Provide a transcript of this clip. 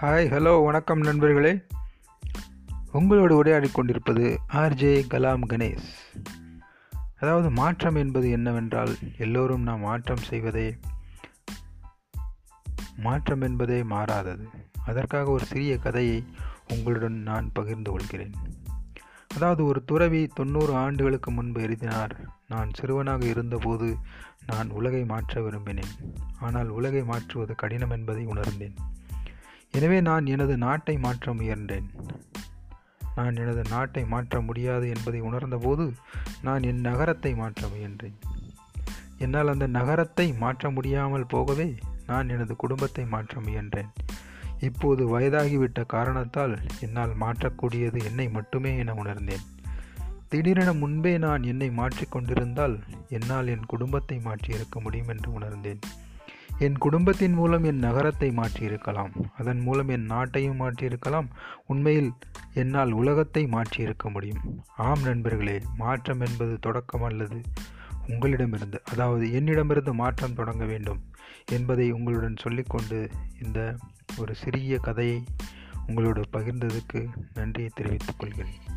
Hi hello வணக்கம் நண்பர்களே. உங்களோடு உரையாடி கொண்டிருப்பது ஆர்ஜே கலாம் கணேஷ். அதாவது மாற்றம் என்பது என்னவென்றால் எல்லோரும் நாம் மாற்றம் செய்வதே மாற்றம் என்பதே மாறாதது. அதற்காக ஒரு சிறிய கதையை உங்களுடன் நான் பகிர்ந்து கொள்கிறேன். அதாவது ஒரு துறவி தொண்ணூறு ஆண்டுகளுக்கு முன்பு எழுதினார் நான் சிறுவனாக இருந்தபோது நான் உலகை மாற்ற விரும்பினேன். ஆனால் உலகை மாற்றுவது கடினம் என்பதை உணர்ந்தேன். எனவே நான் எனது நாட்டை மாற்ற முயன்றேன். நான் எனது நாட்டை மாற்ற முடியாது என்பதை உணர்ந்தபோது நான் என் நகரத்தை மாற்ற முயன்றேன். என்னால் அந்த நகரத்தை மாற்ற முடியாமல் போகவே நான் எனது குடும்பத்தை மாற்ற முயன்றேன். இப்போது வயதாகிவிட்ட காரணத்தால் என்னால் மாற்றக்கூடியது என்னை மட்டுமே என உணர்ந்தேன். திடீரென முன்பே நான் என்னை மாற்றிக்கொண்டிருந்தால் என்னால் என் குடும்பத்தை மாற்றியிருக்க முடியும் என்று உணர்ந்தேன். என் குடும்பத்தின் மூலம் என் நகரத்தை மாற்றியிருக்கலாம். அதன் மூலம் என் நாட்டையும் மாற்றியிருக்கலாம். உண்மையில் என்னால் உலகத்தை மாற்றியிருக்க முடியும். ஆம் நண்பர்களே மாற்றம் என்பது தொடக்கம் அல்லது உங்களிடமிருந்து அதாவது என்னிடமிருந்து மாற்றம் தொடங்க வேண்டும் என்பதை உங்களுடன் சொல்லிக்கொண்டு இந்த ஒரு சிறிய கதையை உங்களோடு பகிர்ந்ததுக்கு நன்றியை தெரிவித்துக் கொள்கிறேன்.